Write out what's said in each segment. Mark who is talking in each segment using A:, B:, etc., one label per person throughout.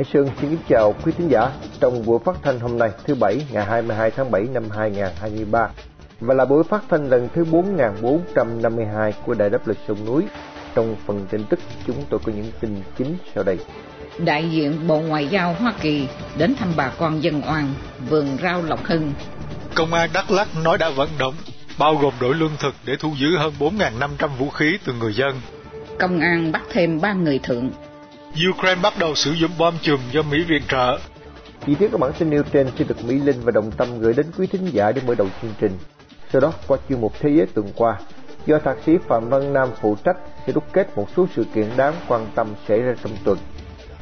A: Hải Sơn xin kính chào quý thính giả trong buổi phát thanh hôm nay thứ Bảy ngày 22 tháng 7 năm 2023 và là buổi phát thanh lần thứ 4452 của Đài Đáp Lịch Sông Núi. Trong phần tin tức chúng tôi có những tin chính sau đây.
B: Đại diện Bộ Ngoại giao Hoa Kỳ đến thăm bà con dân oan vườn rau Lộc Hưng.
C: Công an Đắk Lắk nói đã vận động, bao gồm đổi lương thực để thu giữ hơn 4.500 vũ khí từ người dân.
B: Công an bắt thêm ba người thượng
C: Ukraine bắt đầu sử dụng bom chùm do Mỹ viện trợ.
A: Chi tiết các bản tin nêu trên sẽ được Mỹ Linh và Đồng Tâm gửi đến quý thính giả để mở đầu chương trình. Sau đó, qua chuyên mục Thế giới tuần qua, do thạc sĩ Phạm Văn Nam phụ trách sẽ đúc kết một số sự kiện đáng quan tâm xảy ra trong tuần.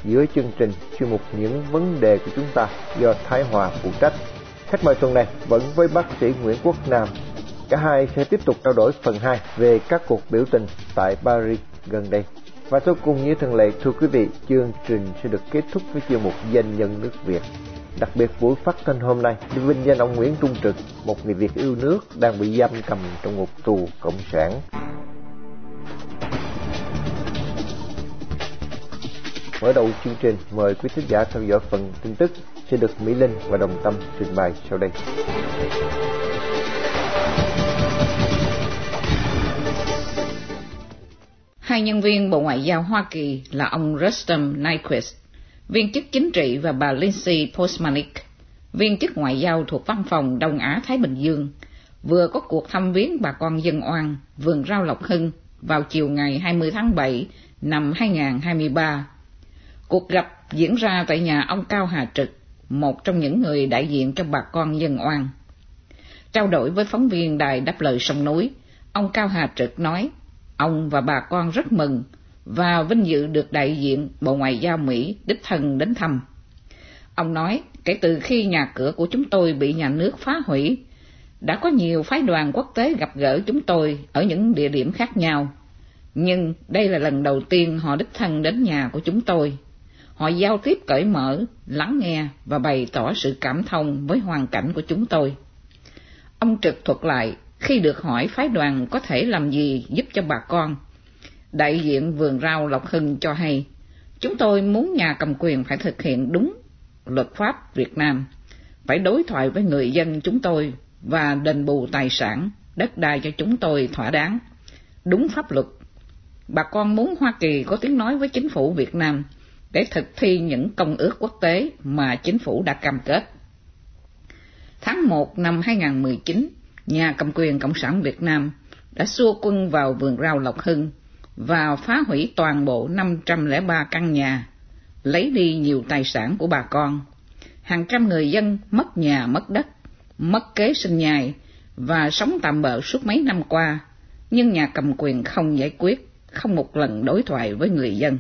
A: Giữa chương trình, chuyên mục những vấn đề của chúng ta do Thái Hòa phụ trách. Khách mời tuần này vẫn với bác sĩ Nguyễn Quốc Nam. Cả hai sẽ tiếp tục trao đổi phần 2 về các cuộc biểu tình tại Paris gần đây. Và cuối cùng như thường lệ, thưa quý vị, chương trình sẽ được kết thúc với chuyên mục danh nhân nước Việt. Đặc biệt buổi phát thanh hôm nay để vinh danh ông Nguyễn Trung Trực, một người Việt yêu nước đang bị giam cầm trong ngục tù cộng sản. Mở đầu chương trình, mời quý thính giả theo dõi phần tin tức sẽ được Mỹ Linh và Đồng Tâm trình bày sau đây.
B: Hai nhân viên Bộ Ngoại giao Hoa Kỳ là ông Rustam Nyquist, viên chức chính trị và bà Lindsay Postmanik, viên chức ngoại giao thuộc văn phòng Đông Á-Thái Bình Dương, vừa có cuộc thăm viếng bà con dân oan vườn rau Lộc Hưng vào chiều ngày 20 tháng 7 năm 2023. Cuộc gặp diễn ra tại nhà ông Cao Hà Trực, một trong những người đại diện cho bà con dân oan. Trao đổi với phóng viên đài đáp lời sông núi, ông Cao Hà Trực nói Ông và bà con rất mừng và vinh dự được đại diện Bộ Ngoại giao Mỹ đích thân đến thăm. Ông nói, kể từ khi nhà cửa của chúng tôi bị nhà nước phá hủy, đã có nhiều phái đoàn quốc tế gặp gỡ chúng tôi ở những địa điểm khác nhau. Nhưng đây là lần đầu tiên họ đích thân đến nhà của chúng tôi. Họ giao tiếp cởi mở, lắng nghe và bày tỏ sự cảm thông với hoàn cảnh của chúng tôi. Ông trực thuật lại khi được hỏi phái đoàn có thể làm gì giúp cho bà con, đại diện vườn rau Lộc Hưng cho hay, chúng tôi muốn nhà cầm quyền phải thực hiện đúng luật pháp Việt Nam, phải đối thoại với người dân chúng tôi và đền bù tài sản, đất đai cho chúng tôi thỏa đáng, đúng pháp luật. Bà con muốn Hoa Kỳ có tiếng nói với chính phủ Việt Nam để thực thi những công ước quốc tế mà chính phủ đã cam kết. Tháng 1 năm 2019, nhà cầm quyền Cộng sản Việt Nam đã xua quân vào vườn rau Lộc Hưng và phá hủy toàn bộ 503 căn nhà, lấy đi nhiều tài sản của bà con. Hàng trăm người dân mất nhà mất đất, mất kế sinh nhai và sống tạm bỡ suốt mấy năm qua, nhưng nhà cầm quyền không giải quyết, không một lần đối thoại với người dân.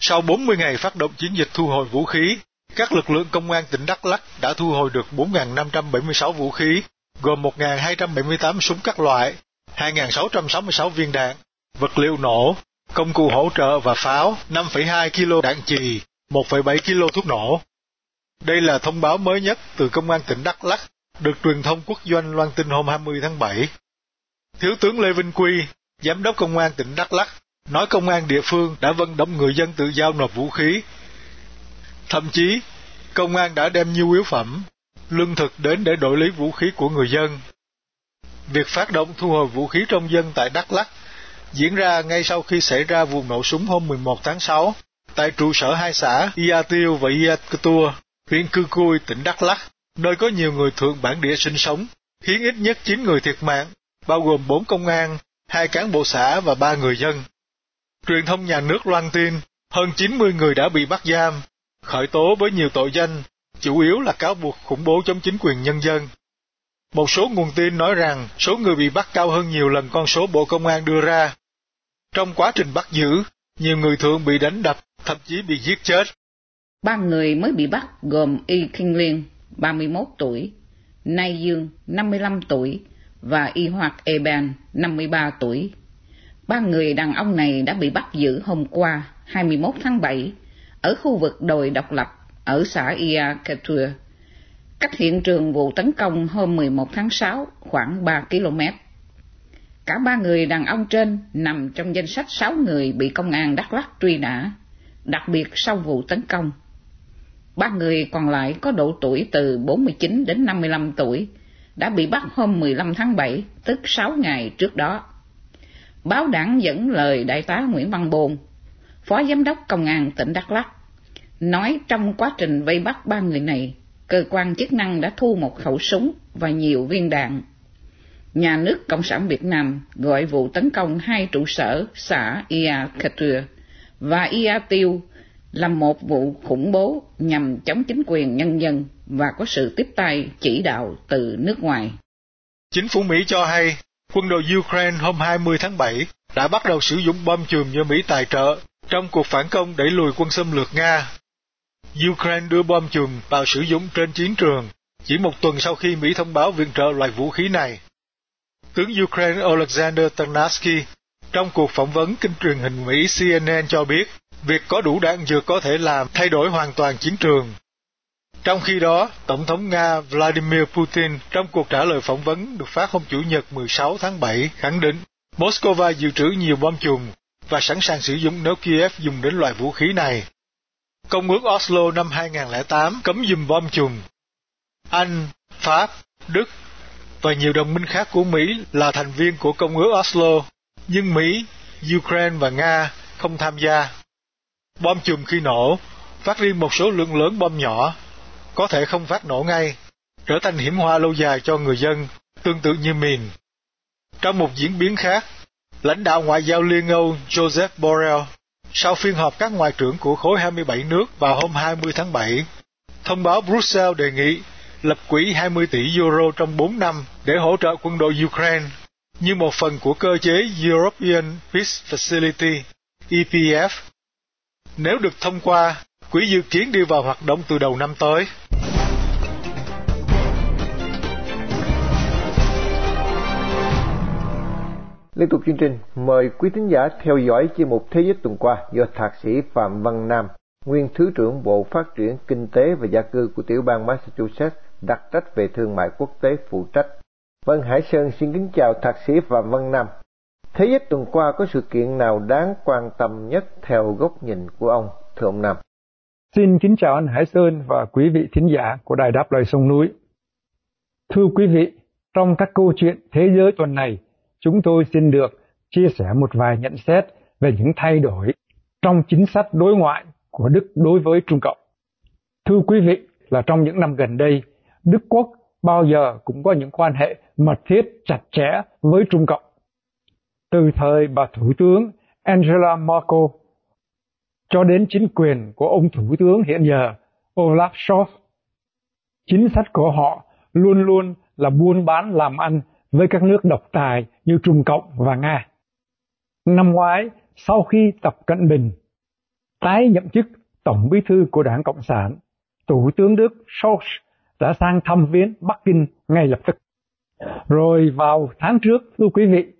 C: Sau 40 ngày phát động chiến dịch thu hồi vũ khí, các lực lượng công an tỉnh Đắk Lắk đã thu hồi được 4.576 vũ khí, gồm 1.278 súng các loại, 2.666 viên đạn, vật liệu nổ, công cụ hỗ trợ và pháo, 5,2 kg đạn chì, 1,7 kg thuốc nổ. Đây là thông báo mới nhất từ Công an tỉnh Đắk Lắk, được truyền thông quốc doanh loan tin hôm 20 tháng 7. Thiếu tướng Lê Vinh Quy, Giám đốc Công an tỉnh Đắk Lắk, nói công an địa phương đã vận động người dân tự giao nộp vũ khí. Thậm chí, công an đã đem nhu yếu phẩm, lương thực đến để đổi lấy vũ khí của người dân. Việc phát động thu hồi vũ khí trong dân tại Đắk Lắk diễn ra ngay sau khi xảy ra vụ nổ súng hôm 11 tháng 6 tại trụ sở hai xã Ia Tiêu và Ia Tua, huyện Cư Cui, tỉnh Đắk Lắk, nơi có nhiều người thượng bản địa sinh sống, khiến ít nhất 9 người thiệt mạng, bao gồm 4 công an, hai cán bộ xã và 3 người dân. Truyền thông nhà nước loan tin, hơn 90 người đã bị bắt giam, khởi tố với nhiều tội danh, chủ yếu là cáo buộc khủng bố chống chính quyền nhân dân. Một số nguồn tin nói rằng số người bị bắt cao hơn nhiều lần con số Bộ Công an đưa ra. Trong quá trình bắt giữ, nhiều người thường bị đánh đập, thậm chí bị giết chết.
B: Ba người mới bị bắt gồm Y Kinh Liên, 31 tuổi, Nay Dương, 55 tuổi và Y Hoạt Eban, 53 tuổi. Ba người đàn ông này đã bị bắt giữ hôm qua, 21 tháng 7, ở khu vực đồi độc lập ở xã Ia Ketua, cách hiện trường vụ tấn công hôm 11 tháng 6 khoảng 3 km. Cả ba người đàn ông trên nằm trong danh sách 6 người bị công an Đắk Lắk truy nã, đặc biệt sau vụ tấn công Ba người còn lại có độ tuổi từ 49 đến 55 tuổi, đã bị bắt hôm 15 tháng 7, tức 6 ngày trước đó. Báo đảng dẫn lời Đại tá Nguyễn Văn Bồn, Phó Giám đốc Công an tỉnh Đắk Lắk, nói trong quá trình vây bắt ba người này, cơ quan chức năng đã thu một khẩu súng và nhiều viên đạn. Nhà nước Cộng sản Việt Nam gọi vụ tấn công hai trụ sở xã Ia Katua và Ia Tiêu là một vụ khủng bố nhằm chống chính quyền nhân dân và có sự tiếp tay chỉ đạo từ nước ngoài.
C: Chính phủ Mỹ cho hay, quân đội Ukraine hôm 20 tháng 7 đã bắt đầu sử dụng bom chùm do Mỹ tài trợ trong cuộc phản công đẩy lùi quân xâm lược Nga. Ukraine đưa bom chùm vào sử dụng trên chiến trường chỉ một tuần sau khi Mỹ thông báo viện trợ loại vũ khí này. Tướng Ukraine Alexander Tarnaski trong cuộc phỏng vấn kênh truyền hình Mỹ CNN cho biết việc có đủ đạn dược có thể làm thay đổi hoàn toàn chiến trường. Trong khi đó, Tổng thống Nga Vladimir Putin trong cuộc trả lời phỏng vấn được phát hôm Chủ nhật 16 tháng 7 khẳng định Moscow dự trữ nhiều bom chùm và sẵn sàng sử dụng nếu Kiev dùng đến loại vũ khí này. Công ước Oslo năm 2008 cấm dùng bom chùm. Anh, Pháp, Đức và nhiều đồng minh khác của Mỹ là thành viên của Công ước Oslo, nhưng Mỹ, Ukraine và Nga không tham gia. Bom chùm khi nổ, phát riêng một số lượng lớn bom nhỏ, có thể không phát nổ ngay, trở thành hiểm họa lâu dài cho người dân, tương tự như mìn. Trong một diễn biến khác, lãnh đạo ngoại giao Liên Âu Joseph Borrell sau phiên họp các ngoại trưởng của khối 27 nước vào hôm 20 tháng 7, thông báo Brussels đề nghị lập quỹ 20 tỷ euro trong 4 năm để hỗ trợ quân đội Ukraine như một phần của cơ chế European Peace Facility EPF. Nếu được thông qua, quỹ dự kiến đi vào hoạt động từ đầu năm tới.
A: Liên tục chương trình, mời quý thính giả theo dõi chuyên mục Thế giới tuần qua do Thạc sĩ Phạm Văn Nam, nguyên Thứ trưởng Bộ Phát triển Kinh tế và Gia cư của tiểu bang Massachusetts, đặc trách về thương mại quốc tế phụ trách. Vân Hải Sơn xin kính chào Thạc sĩ Phạm Văn Nam. Thế giới tuần qua có sự kiện nào đáng quan tâm nhất theo góc nhìn của ông, thưa ông Nam?
D: Xin kính chào anh Hải Sơn và quý vị thính giả của Đài Đáp Lời Sông Núi. Thưa quý vị, trong các câu chuyện thế giới tuần này, chúng tôi xin được chia sẻ một vài nhận xét về những thay đổi trong chính sách đối ngoại của Đức đối với Trung Cộng. Thưa quý vị, là trong những năm gần đây, Đức Quốc bao giờ cũng có những quan hệ mật thiết chặt chẽ với Trung Cộng. Từ thời bà Thủ tướng Angela Merkel cho đến chính quyền của ông Thủ tướng hiện giờ Olaf Scholz, chính sách của họ luôn luôn là buôn bán làm ăn với các nước độc tài như Trung Cộng và Nga. Năm ngoái, sau khi Tập Cận Bình tái nhậm chức Tổng bí thư của Đảng Cộng sản, Thủ tướng Đức Scholz đã sang thăm viếng Bắc Kinh ngay lập tức. Rồi vào tháng trước, thưa quý vị,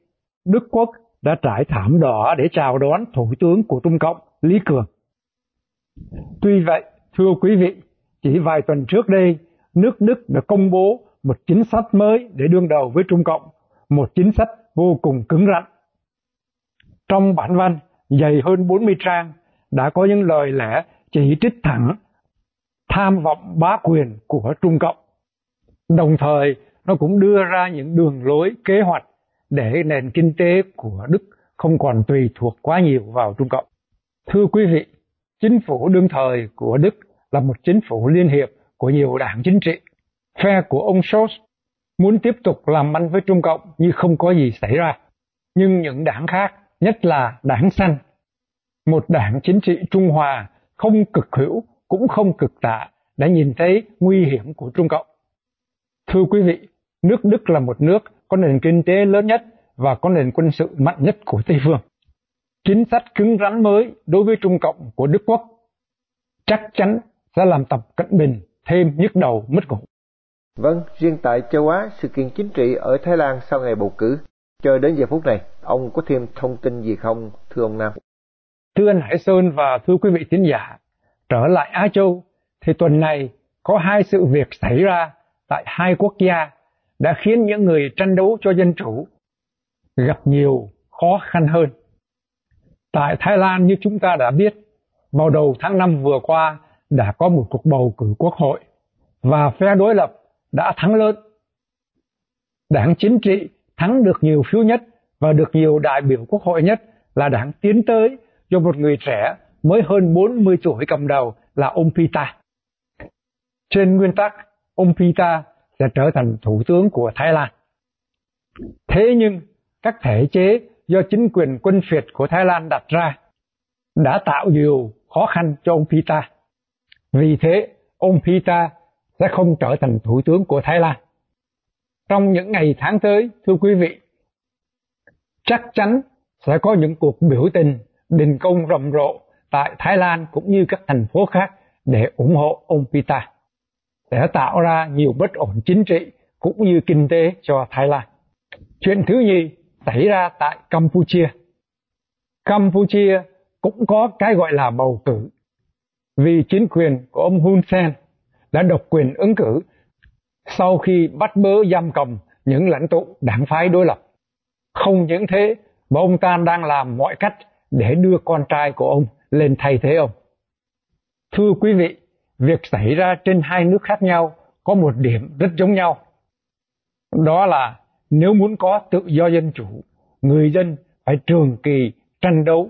D: Đức Quốc đã trải thảm đỏ để chào đón Thủ tướng của Trung Cộng Lý Cường. Tuy vậy, thưa quý vị, chỉ vài tuần trước đây, nước Đức đã công bố một chính sách mới để đương đầu với Trung Cộng, một chính sách vô cùng cứng rắn. Trong bản văn dày hơn 40 trang đã có những lời lẽ chỉ trích thẳng tham vọng bá quyền của Trung Cộng. Đồng thời, nó cũng đưa ra những đường lối kế hoạch để nền kinh tế của Đức không còn tùy thuộc quá nhiều vào Trung Cộng. Thưa quý vị, chính phủ đương thời của Đức là một chính phủ liên hiệp của nhiều đảng chính trị phe của ông Scholz muốn tiếp tục làm ăn với Trung Cộng như không có gì xảy ra. Nhưng những đảng khác, nhất là đảng xanh, một đảng chính trị Trung Hòa không cực hữu cũng không cực tả đã nhìn thấy nguy hiểm của Trung Cộng. Thưa quý vị, nước Đức là một nước có nền kinh tế lớn nhất và có nền quân sự mạnh nhất của Tây Phương. Chính sách cứng rắn mới đối với Trung Cộng của Đức Quốc chắc chắn sẽ làm Tập Cận Bình thêm nhức đầu mất ngủ.
A: Vâng, riêng tại châu Á, sự kiện chính trị ở Thái Lan sau ngày bầu cử, cho đến giờ phút này, ông có thêm thông tin gì không, thưa ông Nam?
D: Thưa anh Hải Sơn và thưa quý vị khán giả, trở lại Á Châu, thì tuần này có hai sự việc xảy ra tại hai quốc gia đã khiến những người tranh đấu cho dân chủ gặp nhiều khó khăn hơn. Tại Thái Lan như chúng ta đã biết, vào đầu tháng 5 vừa qua đã có một cuộc bầu cử quốc hội và phe đối lập đã thắng lớn. Đảng chính trị thắng được nhiều phiếu nhất và được nhiều đại biểu quốc hội nhất là đảng tiến tới do một người trẻ mới hơn 40 tuổi cầm đầu là ông Pita. Trên nguyên tắc, ông Pita sẽ trở thành thủ tướng của Thái Lan. Thế nhưng, các thể chế do chính quyền quân phiệt của Thái Lan đặt ra đã tạo nhiều khó khăn cho ông Pita. Vì thế, ông Pita sẽ không trở thành thủ tướng của Thái Lan. Trong những ngày tháng tới, thưa quý vị, chắc chắn sẽ có những cuộc biểu tình đình công rầm rộ tại Thái Lan cũng như các thành phố khác để ủng hộ ông Pita sẽ tạo ra nhiều bất ổn chính trị cũng như kinh tế cho Thái Lan. Chuyện thứ nhì xảy ra tại Campuchia. Campuchia cũng có cái gọi là bầu cử vì chính quyền của ông Hun Sen đã độc quyền ứng cử sau khi bắt bớ giam cầm những lãnh tụ đảng phái đối lập. Không những thế mà ông ta đang làm mọi cách để đưa con trai của ông lên thay thế ông. Thưa quý vị, việc xảy ra trên hai nước khác nhau có một điểm rất giống nhau. Đó là nếu muốn có tự do dân chủ, người dân phải trường kỳ tranh đấu.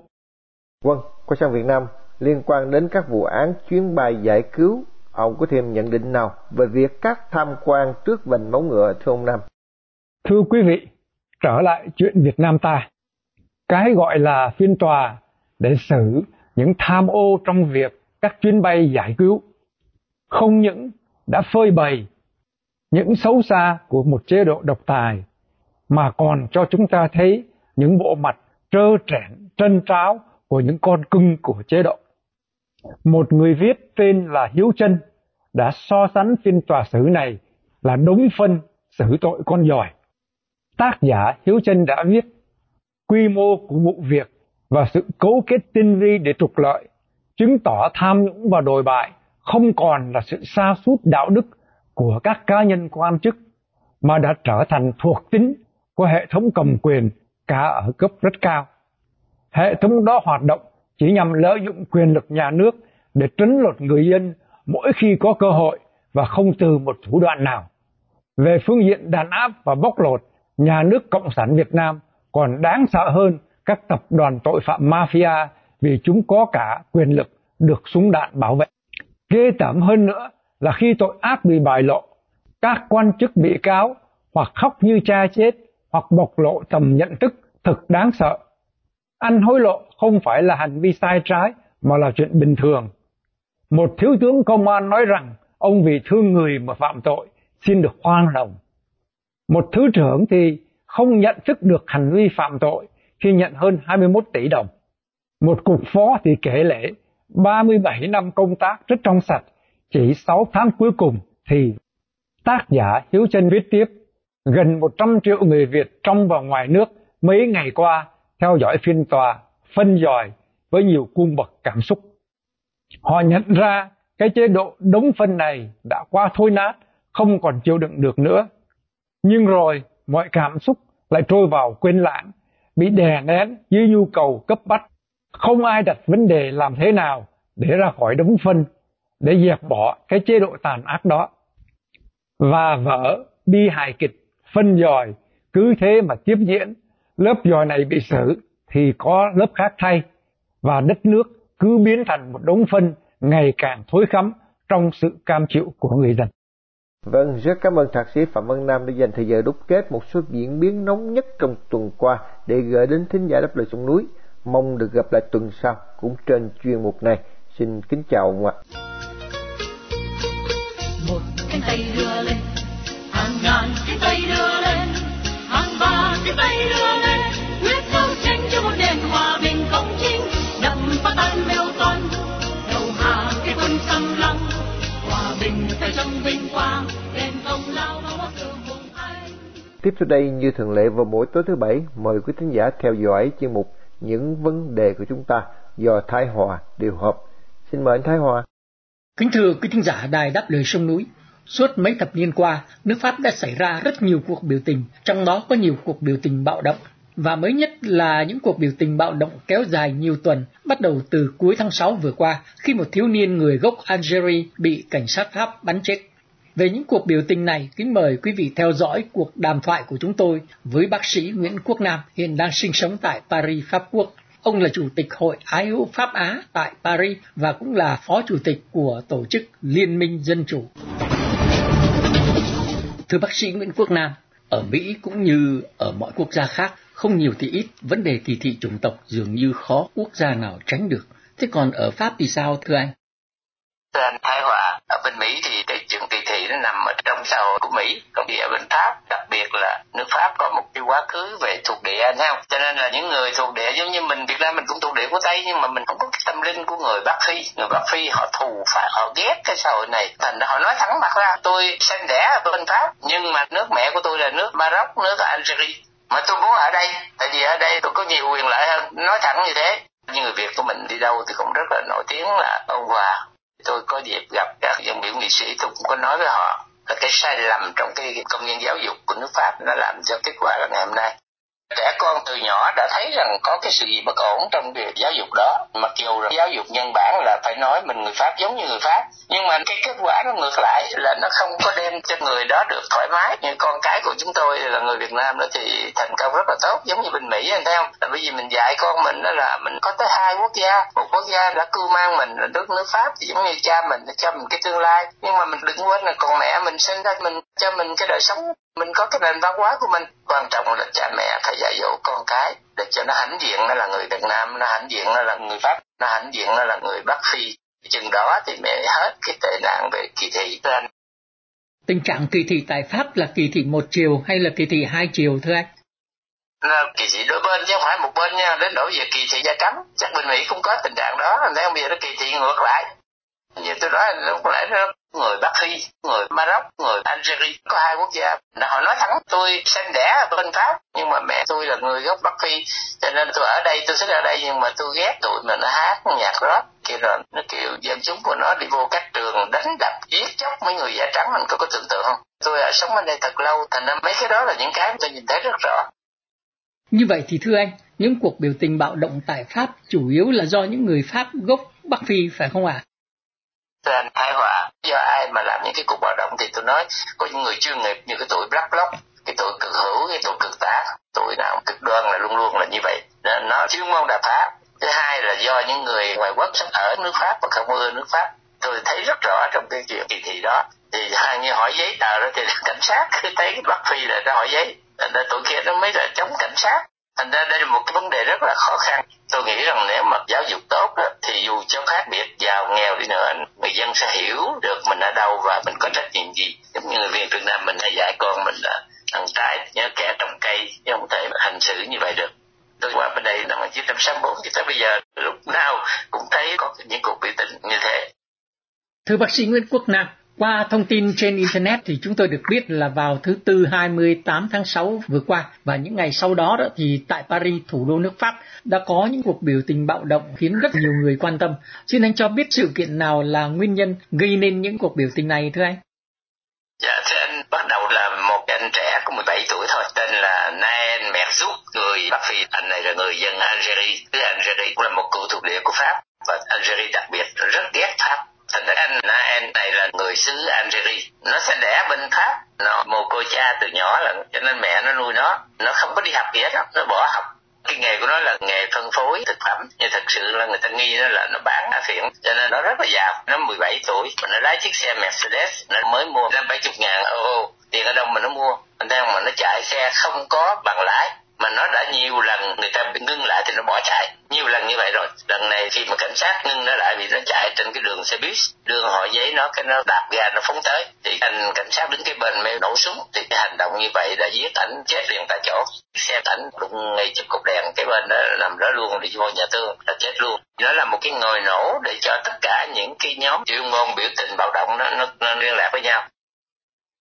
A: Vâng, quay sang Việt Nam, liên quan đến các vụ án chuyến bay giải cứu, ông có thêm nhận định nào về việc các tham quan trước vành móng ngựa thưa ông Nam?
D: Thưa quý vị, trở lại chuyện Việt Nam ta. Cái gọi là phiên tòa để xử những tham ô trong việc các chuyến bay giải cứu không những đã phơi bày những xấu xa của một chế độ độc tài mà còn cho chúng ta thấy những bộ mặt trơ trẽn trân tráo của những con cưng của chế độ. Một người viết tên là Hiếu Trân đã so sánh phiên tòa xử này là đúng phân xử tội con giỏi. Tác giả Hiếu Trân đã viết, quy mô của vụ việc và sự cấu kết tinh vi để trục lợi chứng tỏ tham nhũng và đồi bại không còn là sự sa sút đạo đức của các cá nhân quan chức mà đã trở thành thuộc tính của hệ thống cầm quyền cả ở cấp rất cao. Hệ thống đó hoạt động chỉ nhằm lợi dụng quyền lực nhà nước để trấn lột người dân mỗi khi có cơ hội và không từ một thủ đoạn nào. Về phương diện đàn áp và bóc lột, nhà nước Cộng sản Việt Nam còn đáng sợ hơn các tập đoàn tội phạm mafia vì chúng có cả quyền lực được súng đạn bảo vệ. Ghê tởm hơn nữa là khi tội ác bị bại lộ, các quan chức bị cáo hoặc khóc như cha chết hoặc bộc lộ tầm nhận thức thực đáng sợ. Ăn hối lộ không phải là hành vi sai trái mà là chuyện bình thường. Một thiếu tướng công an nói rằng ông vì thương người mà phạm tội xin được khoan hồng. Một thứ trưởng thì không nhận thức được hành vi phạm tội khi nhận hơn 21 tỷ đồng. Một cục phó thì kể lễ 37 năm công tác rất trong sạch, chỉ 6 tháng cuối cùng thì tác giả Hiếu Trân viết tiếp, gần 100 triệu người Việt trong và ngoài nước mấy ngày qua theo dõi phiên tòa, phân dòi với nhiều cung bậc cảm xúc. Họ nhận ra cái chế độ đống phân này đã qua thôi nát, không còn chịu đựng được nữa. Nhưng rồi mọi cảm xúc lại trôi vào quên lãng, bị đè nén dưới nhu cầu cấp bách không ai đặt vấn đề làm thế nào để ra khỏi đống phân, để dẹp bỏ cái chế độ tàn ác đó. Và vở bi hài kịch phân dòi cứ thế mà tiếp diễn, lớp dòi này bị xử thì có lớp khác thay, và đất nước cứ biến thành một đống phân ngày càng thối khắm trong sự cam chịu của người dân.
A: Vâng, rất cảm ơn thạc sĩ Phạm Văn Nam đã dành thời giờ đúc kết một số diễn biến nóng nhất trong tuần qua để gửi đến thính giả đáp lời sông núi. Mong được gặp lại tuần sau cũng trên chuyên mục này. Xin kính chào ông ạ. Một cánh tay đưa lên, hàng ngàn cánh tay đưa lên, hàng vạn cánh tay đưa lên, nền hòa bình công chính, đậm phá tan mêu toan, đầu hàng cái quân xâm lăng, hòa bình phải trong vinh quang, đền công lao quốc cường hùng anh. Tiếp theo đây như thường lệ vào mỗi tối thứ bảy, mời quý thính giả theo dõi chuyên mục những vấn đề của chúng ta do Thái Hòa điều hợp. Xin mời anh Thái Hòa.
E: Kính thưa quý thính giả đài đáp lời sông núi, suốt mấy thập niên qua, nước Pháp đã xảy ra rất nhiều cuộc biểu tình, trong đó có nhiều cuộc biểu tình bạo động. Và mới nhất là những cuộc biểu tình bạo động kéo dài nhiều tuần, bắt đầu từ cuối tháng 6 vừa qua, khi một thiếu niên người gốc Algeria bị cảnh sát Pháp bắn chết. Về những cuộc biểu tình này, kính mời quý vị theo dõi cuộc đàm thoại của chúng tôi với bác sĩ Nguyễn Quốc Nam, hiện đang sinh sống tại Paris, Pháp Quốc. Ông là Chủ tịch Hội Ái hữu Pháp Á tại Paris và cũng là Phó Chủ tịch của Tổ chức Liên minh Dân Chủ. Thưa bác sĩ Nguyễn Quốc Nam, ở Mỹ cũng như ở mọi quốc gia khác, không nhiều thì ít, vấn đề kỳ thị chủng tộc dường như khó quốc gia nào tránh được. Thế còn ở Pháp thì sao thưa anh?
F: Thưa anh Thái Hòa, ở bên Mỹ thì cái chuyện kỳ thị nó nằm ở trong xã hội của Mỹ, còn đi ở bên Pháp, đặc biệt là nước Pháp có một cái quá khứ về thuộc địa anh không? Cho nên là những người thuộc địa giống như mình Việt Nam mình cũng thuộc địa của Tây nhưng mà mình không có cái tâm linh của người Bắc Phi. Người Bắc Phi họ thù phải họ ghét cái xã hội này. Thành ra họ nói thẳng mặt ra tôi sinh đẻ ở bên Pháp nhưng mà nước mẹ của tôi là nước Maroc, nước Algeria mà tôi muốn ở đây, tại vì ở đây tôi có nhiều quyền lợi hơn. Nói thẳng như thế, như người việt của mình đi đâu thì cũng rất là nổi tiếng là ông hòa. Tôi có dịp gặp các dân biểu nghị sĩ, tôi cũng có nói với họ là cái sai lầm trong cái công nhân giáo dục của nước pháp nó làm cho kết quả là ngày hôm nay trẻ con từ nhỏ đã thấy rằng có cái sự gì bất ổn trong việc giáo dục đó. Mặc dù là giáo dục nhân bản là phải nói mình người pháp giống như người pháp, nhưng mà cái kết quả nó ngược lại là nó không có đem cho người đó được thoải mái. Như con cái của chúng tôi là người việt nam đó thì thành công rất là tốt, giống như bên mỹ, anh thấy không? Là bởi vì mình dạy con mình đó là mình có tới hai quốc gia. Một quốc gia đã cưu mang mình là nước nước pháp, thì giống như cha mình cho mình cái tương lai. Nhưng mà mình đừng quên là còn mẹ mình sinh ra mình, cho mình cái đời sống mình có cái nền văn hóa của mình. Quan trọng là cha mẹ phải dạy dỗ con cái để cho nó hãnh diện nó là người việt nam nó hãnh diện nó là người pháp nó hãnh diện nó là người bắc phi. Chừng đó thì mới hết cái tệ nạn về kỳ thị anh.
E: Tình trạng kỳ thị tại pháp là kỳ thị một chiều hay là kỳ thị hai chiều thưa anh?
F: Là kỳ thị đôi bên chứ không phải một bên nha. Đến đổi về kỳ thị da trắng chắc bên mỹ cũng có tình trạng đó. Thấy không bây giờ nó kỳ thị ngược lại. Như tôi nói lúc nãy nó người Bắc Phi, người Maroc, người Algeria, có hai quốc gia. Họ nói thẳng tôi sinh đẻ ở bên Pháp, nhưng mà mẹ tôi là người gốc Bắc Phi, cho nên tôi ở đây, tôi thích ở đây nhưng mà tôi ghét tụi mình nó hát nhạc rock kia rồi nó kiểu dân chúng của nó đi vô các trường đánh đập giết chóc mấy người da trắng mình có có tưởng tượng không tôi ở sống ở đây thật lâu thành ra mấy cái đó là những cái tôi nhìn thấy rất rõ
E: như vậy thì thưa anh những cuộc biểu tình bạo động tại Pháp chủ yếu là do những người Pháp gốc Bắc Phi phải không ạ? À?
F: Thưa tai Thái do ai mà làm những cái cuộc bạo động thì tôi nói, có những người chuyên nghiệp như cái tuổi Black Bloc cái tuổi cực hữu, cái tuổi cực tả tuổi nào cực đoan là luôn luôn là như vậy. Nên nó chuyên môn đà pháp thứ hai là do những người ngoài quốc sống ở nước pháp và không ưa nước pháp. Tôi thấy rất rõ trong cái chuyện kỳ thị đó. Thì hai như hỏi giấy tờ đó thì cảnh sát khi thấy bắc phi là ra hỏi giấy. Thành ra tụi kia nó mới là chống cảnh sát thành ra đây là một cái vấn đề rất là khó khăn. Tôi nghĩ rằng nếu mà giáo dục tốt đó, thì dù cho khác biệt giàu nghèo đi nữa người dân sẽ hiểu được mình ở đâu và mình có trách nhiệm gì. Giống như người việt việt nam mình hay dạy con mình là thằng trái nhớ kẻ trồng cây chứ không thể hành xử như vậy được. Tôi qua bên đây năm 1964 cho tới bây giờ lúc nào cũng thấy có những cuộc biểu tình như thế.
E: Thưa bác sĩ Nguyễn Quốc Nam qua thông tin trên Internet thì chúng tôi được biết là vào thứ Tư 28 tháng 6 vừa qua và những ngày sau đó, đó thì tại Paris, thủ đô nước Pháp, đã có những cuộc biểu tình bạo động khiến rất nhiều người quan tâm. Xin anh cho biết sự kiện nào là nguyên nhân gây nên những cuộc biểu tình này thưa anh?
F: Dạ thưa anh, bắt đầu là một anh trẻ có 17 tuổi thôi, tên là Nael Merzouk, người Bắc Phi. Anh này là người dân Algeria, thứ Algeria cũng là một cựu thuộc địa của Pháp và Algeria đặc biệt rất ghét Pháp thành ra anh anh này là người xứ Algeria. Nó sẽ đẻ bên Pháp. Nó mồ côi cha từ nhỏ là, cho nên mẹ nó nuôi nó. Nó không có đi học gì hết đó. nó bỏ học. Cái nghề của nó là nghề phân phối thực phẩm. Nhưng thật sự là người ta nghi nó là nó bán á phiện cho nên nó rất là giàu. Nó 17 tuổi. Mà nó lái chiếc xe Mercedes. Nó mới mua năm bảy chục ngàn. Euro tiền ở đâu mà nó mua? Anh đang mà nó chạy xe không có bằng lái mà nó đã nhiều lần người ta bị ngưng lại thì nó bỏ chạy. Nhiều lần như vậy rồi. Lần này khi mà cảnh sát ngưng nó lại vì nó chạy trên cái đường xe buýt đường họ giấy nó cái nó đạp ga nó phóng tới. Thì anh cảnh sát đứng cái bên mới nổ súng. Thì cái hành động như vậy đã giết ảnh chết liền tại chỗ. Xe ảnh đụng ngay chụp cục đèn cái bên đó nằm đó luôn đi vô nhà thương là chết luôn. Nó là một cái ngồi nổ để cho tất cả những cái nhóm chuyên môn biểu tình bạo động đó, nó, nó liên lạc với nhau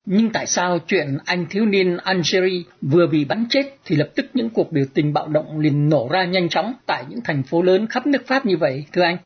E: nhưng tại sao chuyện anh thiếu niên Algeria vừa bị bắn chết thì lập tức những cuộc biểu tình bạo động liền nổ ra nhanh chóng tại những thành phố lớn khắp nước Pháp như vậy, thưa anh?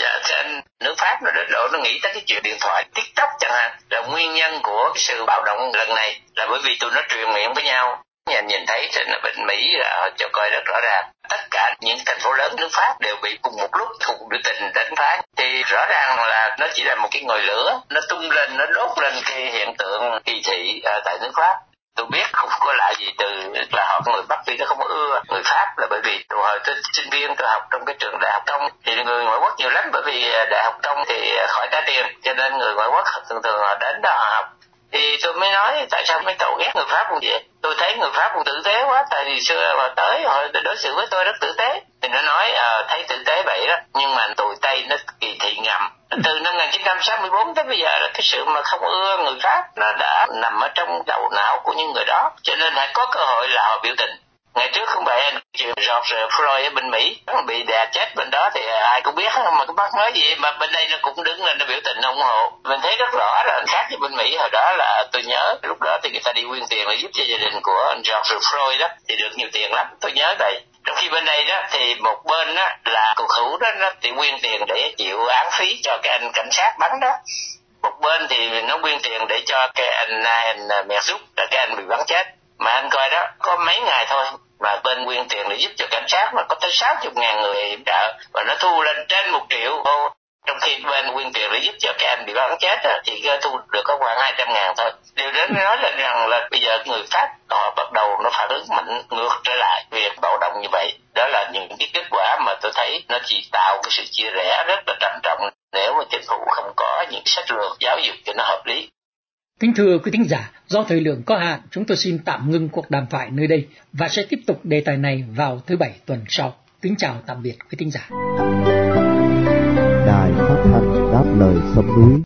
F: Dạ, thưa anh, nước Pháp nó đến độ nó nghĩ tới cái chuyện điện thoại TikTok chẳng hạn là nguyên nhân của cái sự bạo động lần này là bởi vì tụi nó truyền miệng với nhau nhìn nhìn thấy trên bên mỹ là họ cho coi rất rõ ràng. Tất cả những thành phố lớn nước pháp đều bị cùng một lúc thuộc biểu tình đánh phá. Thì rõ ràng là nó chỉ là một cái ngòi lửa nó tung lên nó đốt lên cái hiện tượng kỳ thị uh, tại nước pháp. Tôi biết không có lạ gì từ là họ người bắc phi nó không ưa người pháp là bởi vì tôi hồi tôi sinh viên tôi học trong cái trường đại học công thì người ngoại quốc nhiều lắm bởi vì ờ, đại học công thì khỏi trả tiền cho nên người ngoại quốc thường thường họ đến đó họ học. Thì tôi mới nói tại sao mấy cậu ghét người pháp không vậy? Tôi thấy người pháp cũng tử tế quá tại vì xưa mà tới họ đối xử với tôi rất tử tế. Thì nó nói à, thấy tử tế vậy đó. Nhưng mà tụi tây nó kỳ thị ngầm. Từ năm 1964 tới bây giờ là cái sự mà không ưa người pháp nó đã nằm ở trong đầu não của những người đó. Cho nên hãy có cơ hội là họ biểu tình. Ngày trước không phải anh chuyện George Floyd ở bên Mỹ bị đè chết bên đó thì ai cũng biết mà cái bác nói gì mà bên đây nó cũng đứng lên nó biểu tình ủng hộ. Mình thấy rất rõ là khác với bên Mỹ hồi đó là tôi nhớ lúc đi quyên tiền để giúp cho gia đình của anh George Floyd đó, thì được nhiều tiền lắm. Tôi nhớ vậy. Trong khi bên đây đó, thì một bên đó là cầu thủ đó, nó thì quyên tiền để chịu án phí cho cái anh cảnh sát bắn đó. Một bên thì nó quyên tiền để cho cái anh anh à, mẹ giúp là cái anh bị bắn chết. Mà anh coi đó, có mấy ngày thôi mà bên quyên tiền để giúp cho cảnh sát mà có tới 60 ngàn người hiểm trợ và nó thu lên trên một triệu đô trong khi bên quyên tiền để giúp cho các anh bị bắn chết thì thu được có khoảng 200 ngàn thôi điều đó nói lên rằng là bây giờ người pháp họ bắt đầu nó phản ứng mạnh ngược trở lại việc bạo động như vậy đó là những cái kết quả mà tôi thấy nó chỉ tạo cái sự chia rẽ rất là trầm trọng nếu mà chính phủ không có những sách lược giáo dục cho nó hợp lý
E: Kính thưa quý thính giả, do thời lượng có hạn, chúng tôi xin tạm ngưng cuộc đàm thoại nơi đây và sẽ tiếp tục đề tài này vào thứ bảy tuần sau. Kính chào tạm biệt quý thính giả.
G: Đáp lời sông núi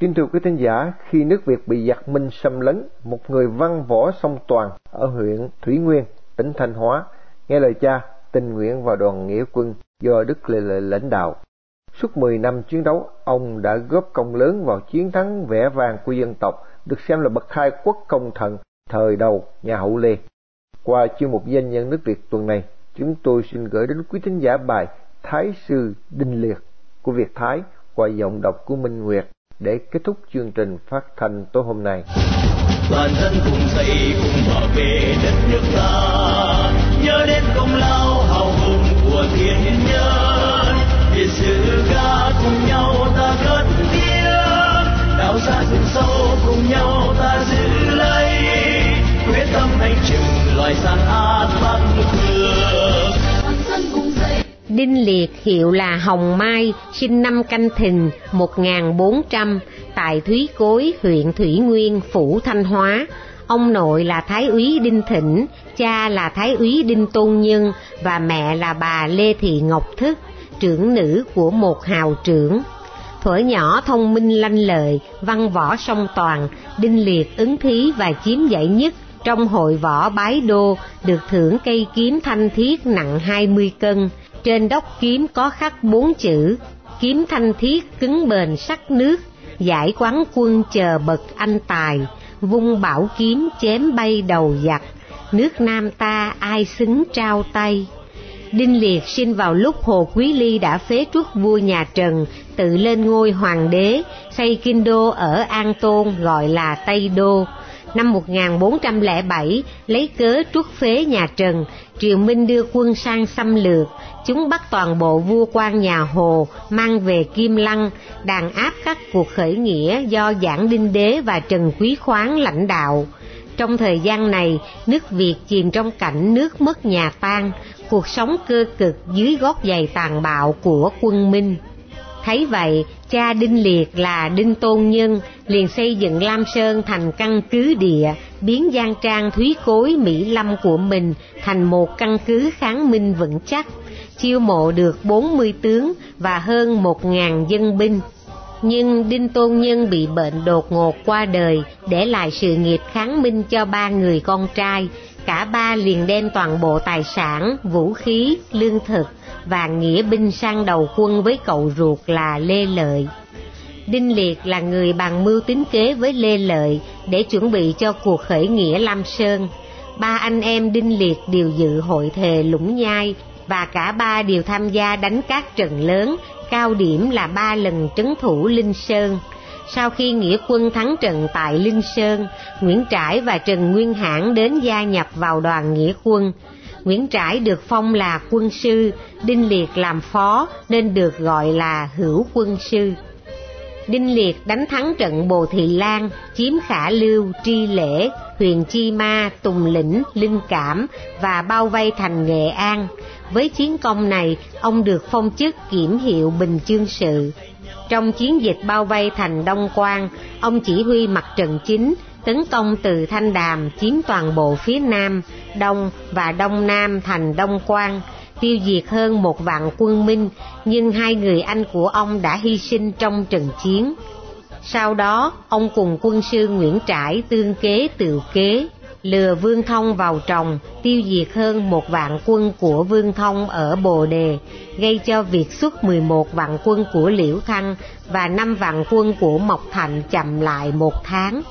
A: Kính thưa quý thính giả, khi nước Việt bị giặc Minh xâm lấn, một người văn võ song toàn ở huyện Thủy Nguyên, tỉnh Thanh Hóa, nghe lời cha tình nguyện vào đoàn nghĩa quân do Đức Lê Lợi lãnh đạo. Suốt 10 năm chiến đấu, ông đã góp công lớn vào chiến thắng vẻ vang của dân tộc, được xem là bậc khai quốc công thần thời đầu nhà Hậu Lê. Qua chuyên mục danh nhân nước Việt tuần này, chúng tôi xin gửi đến quý thính giả bài Thái sư Đinh Liệt của Việt Thái qua giọng đọc của Minh Nguyệt để kết thúc chương trình phát thanh tối hôm nay.
H: Toàn dân cùng xây cùng bảo vệ đất nước ta, nhớ đến công lao hào hùng của thiên nhân, vì sự ca cùng nhau ta cất tiếng, đào xa
I: Đinh Liệt hiệu là Hồng Mai, sinh năm Canh Thìn 1400 tại Thúy Cối, huyện Thủy Nguyên, phủ Thanh Hóa. Ông nội là Thái úy Đinh Thịnh, cha là Thái úy Đinh Tôn Nhân và mẹ là bà Lê Thị Ngọc Thức, trưởng nữ của một hào trưởng. Thuở nhỏ thông minh lanh lợi, văn võ song toàn, Đinh Liệt ứng thí và chiếm giải nhất trong hội võ bái đô được thưởng cây kiếm thanh thiết nặng 20 cân, trên đốc kiếm có khắc bốn chữ, kiếm thanh thiết cứng bền sắc nước, giải quán quân chờ bậc anh tài, vung bảo kiếm chém bay đầu giặc, nước Nam ta ai xứng trao tay. Đinh Liệt sinh vào lúc Hồ Quý Ly đã phế truất vua nhà Trần, tự lên ngôi hoàng đế, xây kinh đô ở An Tôn gọi là Tây Đô. Năm 1407, lấy cớ truất phế nhà Trần, Triều Minh đưa quân sang xâm lược, chúng bắt toàn bộ vua quan nhà Hồ mang về Kim Lăng, đàn áp các cuộc khởi nghĩa do Giảng Đinh Đế và Trần Quý Khoáng lãnh đạo. Trong thời gian này, nước Việt chìm trong cảnh nước mất nhà tan, cuộc sống cơ cực dưới gót giày tàn bạo của quân Minh. Thấy vậy, cha Đinh Liệt là Đinh Tôn Nhân liền xây dựng Lam Sơn thành căn cứ địa, biến Giang Trang Thúy Cối Mỹ Lâm của mình thành một căn cứ kháng minh vững chắc, chiêu mộ được 40 tướng và hơn 1.000 dân binh. Nhưng Đinh Tôn Nhân bị bệnh đột ngột qua đời, để lại sự nghiệp kháng minh cho ba người con trai, cả ba liền đem toàn bộ tài sản, vũ khí, lương thực và nghĩa binh sang đầu quân với cậu ruột là Lê Lợi. Đinh Liệt là người bàn mưu tính kế với Lê Lợi để chuẩn bị cho cuộc khởi nghĩa Lam Sơn. Ba anh em Đinh Liệt đều dự hội thề Lũng Nhai và cả ba đều tham gia đánh các trận lớn, cao điểm là ba lần trấn thủ Linh Sơn. Sau khi nghĩa quân thắng trận tại Linh Sơn, Nguyễn Trãi và Trần Nguyên Hãn đến gia nhập vào đoàn nghĩa quân. Nguyễn Trãi được phong là quân sư, Đinh Liệt làm phó nên được gọi là hữu quân sư. Đinh Liệt đánh thắng trận Bồ Thị Lan, chiếm Khả Lưu, Tri Lễ, huyện Chi Ma, Tùng Lĩnh, Linh Cảm và bao vây thành Nghệ An. Với chiến công này, ông được phong chức kiểm hiệu Bình Chương Sự. Trong chiến dịch bao vây thành Đông Quang, ông chỉ huy mặt trận chính, tấn công từ Thanh Đàm chiếm toàn bộ phía Nam, Đông và Đông Nam thành Đông Quang, tiêu diệt hơn một vạn quân Minh, nhưng hai người anh của ông đã hy sinh trong trận chiến. Sau đó, ông cùng quân sư Nguyễn Trãi tương kế tự kế, lừa Vương Thông vào trồng, tiêu diệt hơn một vạn quân của Vương Thông ở Bồ Đề, gây cho việc xuất 11 vạn quân của Liễu Thăng và 5 vạn quân của Mộc Thành chậm lại một tháng.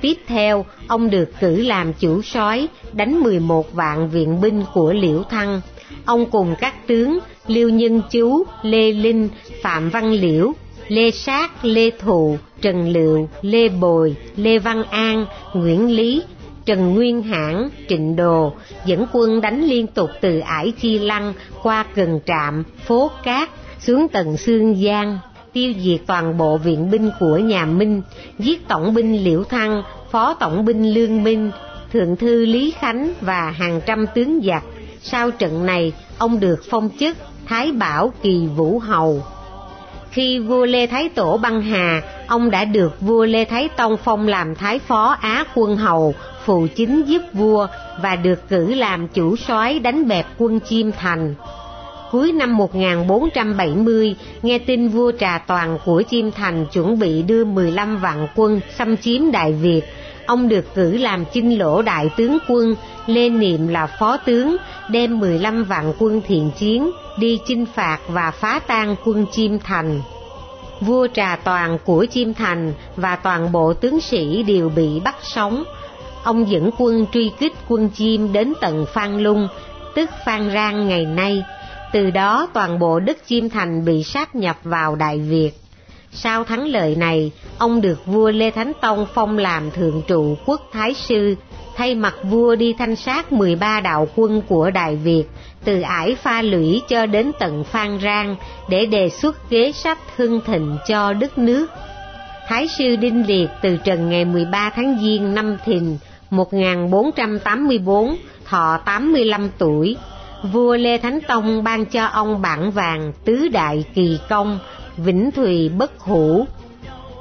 I: Tiếp theo, ông được cử làm chủ soái đánh 11 vạn viện binh của Liễu Thăng. Ông cùng các tướng Liêu Nhân Chú, Lê Linh, Phạm Văn Liễu, Lê Sát, Lê Thụ, Trần Lựu, Lê Bồi, Lê Văn An, Nguyễn Lý, Trần Nguyên Hãn, Trịnh Đồ dẫn quân đánh liên tục từ ải Chi Lăng qua Cần Trạm, Phố Cát xuống tận Sương Giang, tiêu diệt toàn bộ viện binh của nhà Minh, giết tổng binh Liễu Thăng, phó tổng binh Lương Minh, thượng thư Lý Khánh và hàng trăm tướng giặc. Sau trận này, ông được phong chức Thái Bảo Kỳ Vũ Hầu. Khi vua Lê Thái Tổ băng hà, ông đã được vua Lê Thái Tông phong làm Thái Phó Á Quân Hầu, phụ chính giúp vua và được cử làm chủ soái đánh bẹp quân Chiêm Thành. Cuối năm 1470, nghe tin vua Trà Toàn của Chiêm Thành chuẩn bị đưa 15 vạn quân xâm chiếm Đại Việt, ông được cử làm chinh lỗ đại tướng quân, Lê Niệm là phó tướng, đem 15 vạn quân thiện chiến, đi chinh phạt và phá tan quân Chiêm Thành. Vua Trà Toàn của Chiêm Thành và toàn bộ tướng sĩ đều bị bắt sống. Ông dẫn quân truy kích quân Chiêm đến tận Phan Lung, tức Phan Rang ngày nay. Từ đó toàn bộ đất Chiêm Thành bị sáp nhập vào Đại Việt. Sau thắng lợi này, ông được vua Lê Thánh Tông phong làm thượng trụ quốc thái sư, thay mặt vua đi thanh sát 13 đạo quân của Đại Việt, từ ải pha lũy cho đến tận Phan Rang, để đề xuất kế sách hưng thịnh cho đất nước. Thái sư Đinh Liệt từ trần ngày 13 tháng Giêng năm Thìn 1484, thọ 85 tuổi. Vua Lê Thánh Tông ban cho ông bản vàng tứ đại kỳ công, vĩnh thùy bất hủ,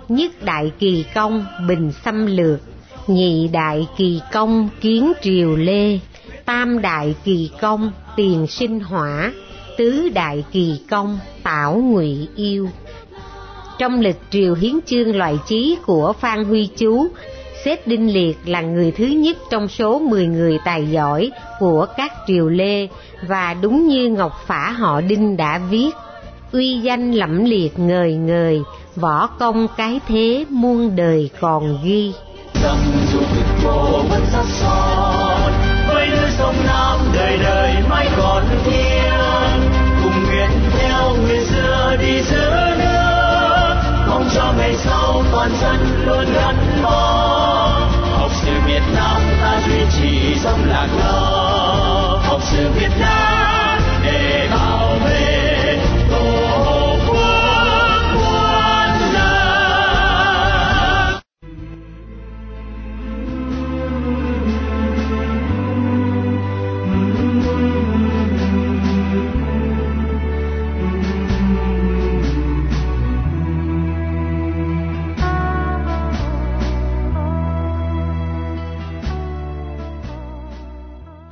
I: nhất đại kỳ công bình xâm lược, nhị đại kỳ công kiến triều lê, tam đại kỳ công tiền sinh hỏa, tứ đại kỳ công tảo ngụy yêu. Trong lịch triều hiến chương loại chí của Phan Huy Chú, xếp Đinh Liệt là người thứ nhất trong số 10 người tài giỏi của các triều Lê và đúng như Ngọc Phả họ Đinh đã viết uy danh lẫm liệt ngời ngời, võ công cái thế muôn đời còn ghi.
H: Son, với núi sông Nam đời đời mãi còn thiên, cùng nguyện theo người xưa đi giữa nước, mong cho ngày sau toàn dân luôn gắn bó. Sự Việt Nam ta duy trì sông lạc lo, học sự Việt Nam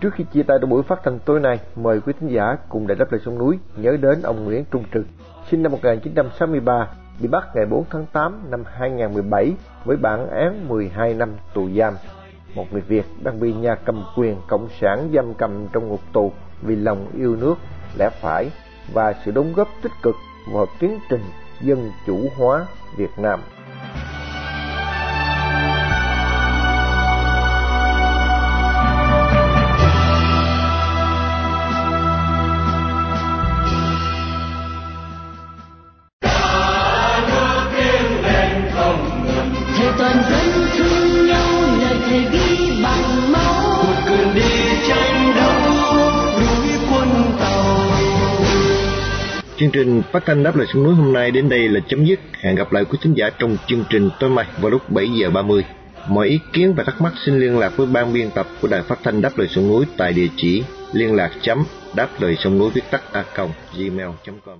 A: Trước khi chia tay trong buổi phát thanh tối nay, mời quý thính giả cùng đại đáp lời sông núi nhớ đến ông Nguyễn Trung Trực, sinh năm 1963, bị bắt ngày 4 tháng 8 năm 2017 với bản án 12 năm tù giam. Một người Việt đang bị nhà cầm quyền cộng sản giam cầm trong ngục tù vì lòng yêu nước, lẽ phải và sự đóng góp tích cực vào tiến trình dân chủ hóa Việt Nam.
J: Trình phát thanh đáp lời sông núi hôm nay đến đây là chấm dứt. Hẹn gặp lại quý thính giả trong chương trình tối mai vào lúc 7 giờ 30. Mọi ý kiến và thắc mắc xin liên lạc với ban biên tập của đài phát thanh đáp lời sông núi tại địa chỉ liên lạc chấm đáp lời sông núi viết tắt a gmail.com